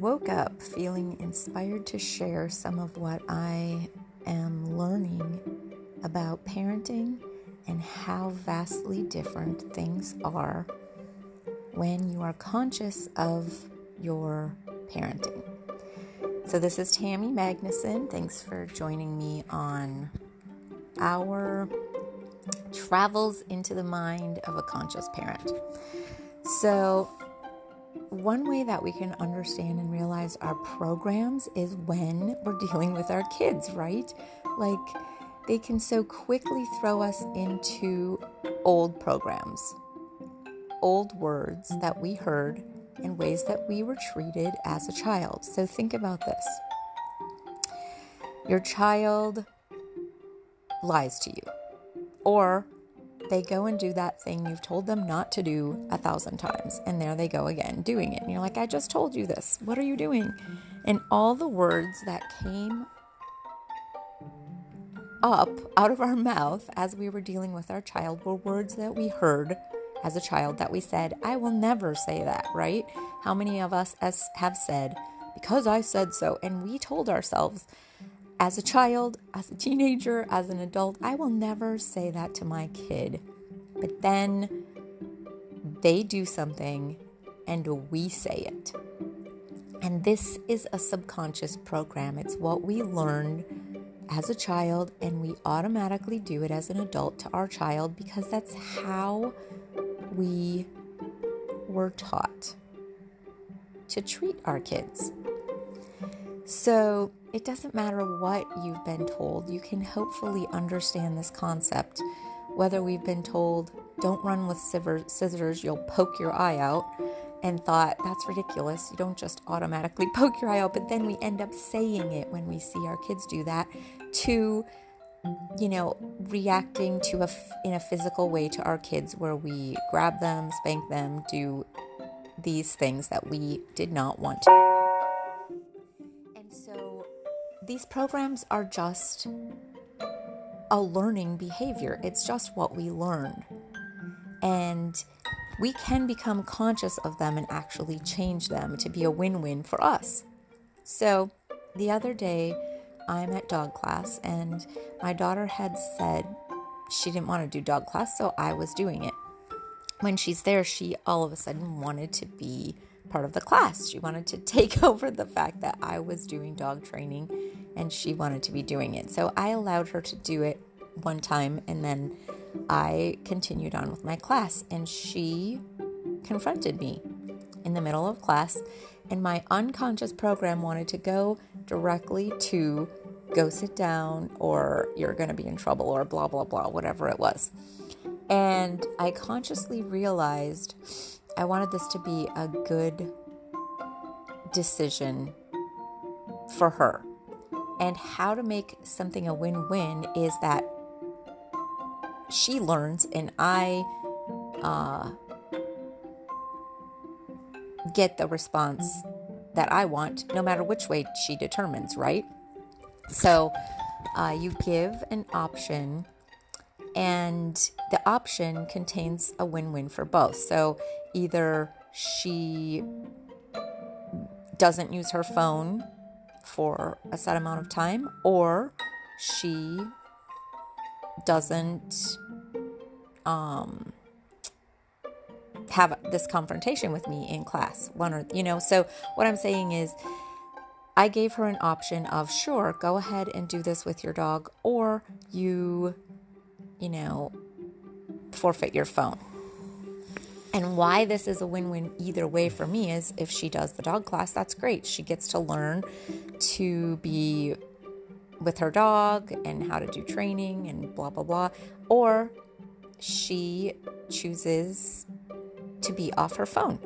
woke up feeling inspired to share some of what I am learning about parenting and how vastly different things are when you are conscious of your parenting. So, this is Tammy Magnuson. Thanks for joining me on our travels into the mind of a conscious parent. So, one way that we can understand and realize our programs is when we're dealing with our kids, right? Like, they can so quickly throw us into old programs, old words that we heard, and ways that we were treated as a child. So, think about this your child lies to you, or they go and do that thing you've told them not to do a thousand times. And there they go again doing it. And you're like, I just told you this. What are you doing? And all the words that came up out of our mouth as we were dealing with our child were words that we heard as a child that we said, I will never say that, right? How many of us have said, because I said so? And we told ourselves, as a child, as a teenager, as an adult, I will never say that to my kid. But then they do something and we say it. And this is a subconscious program. It's what we learned as a child, and we automatically do it as an adult to our child because that's how we were taught to treat our kids. So it doesn't matter what you've been told, you can hopefully understand this concept. Whether we've been told, don't run with scissors, you'll poke your eye out, and thought, that's ridiculous. You don't just automatically poke your eye out, but then we end up saying it when we see our kids do that, to, you know, reacting to a, in a physical way to our kids where we grab them, spank them, do these things that we did not want to these programs are just a learning behavior. It's just what we learn. And we can become conscious of them and actually change them to be a win win for us. So, the other day, I'm at dog class, and my daughter had said she didn't want to do dog class, so I was doing it. When she's there, she all of a sudden wanted to be part of the class. She wanted to take over the fact that I was doing dog training and she wanted to be doing it. So I allowed her to do it one time and then I continued on with my class and she confronted me in the middle of class and my unconscious program wanted to go directly to go sit down or you're going to be in trouble or blah blah blah whatever it was. And I consciously realized I wanted this to be a good decision for her. And how to make something a win win is that she learns and I uh, get the response that I want, no matter which way she determines, right? So uh, you give an option and the option contains a win win for both. So either she doesn't use her phone for a set amount of time, or she doesn't um, have this confrontation with me in class. One or, you know, so what I'm saying is, I gave her an option of sure, go ahead and do this with your dog, or you you know, forfeit your phone. And why this is a win win either way for me is if she does the dog class, that's great. She gets to learn to be with her dog and how to do training and blah, blah, blah. Or she chooses to be off her phone.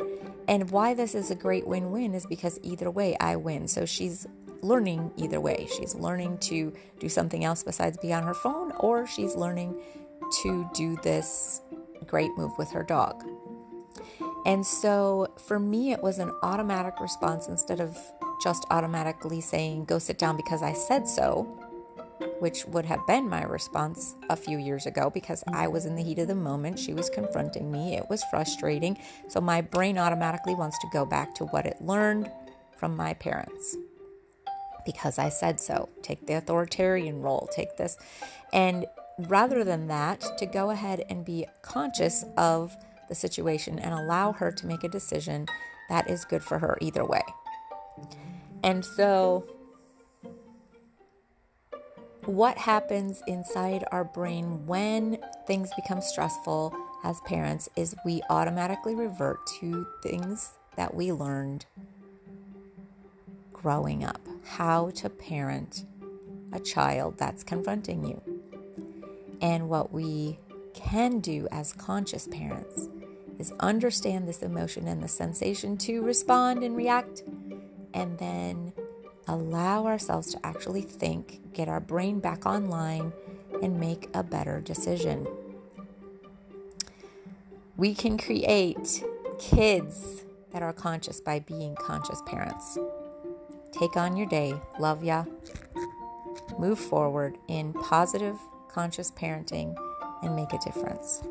And why this is a great win win is because either way I win. So she's learning either way. She's learning to do something else besides be on her phone, or she's learning to do this great move with her dog. And so for me, it was an automatic response instead of just automatically saying, go sit down because I said so, which would have been my response a few years ago because I was in the heat of the moment. She was confronting me. It was frustrating. So my brain automatically wants to go back to what it learned from my parents because I said so. Take the authoritarian role, take this. And rather than that, to go ahead and be conscious of the situation and allow her to make a decision that is good for her either way. And so, what happens inside our brain when things become stressful as parents is we automatically revert to things that we learned growing up, how to parent a child that's confronting you. And what we can do as conscious parents is understand this emotion and the sensation to respond and react, and then allow ourselves to actually think, get our brain back online, and make a better decision. We can create kids that are conscious by being conscious parents. Take on your day. Love ya. Move forward in positive, conscious parenting and make a difference.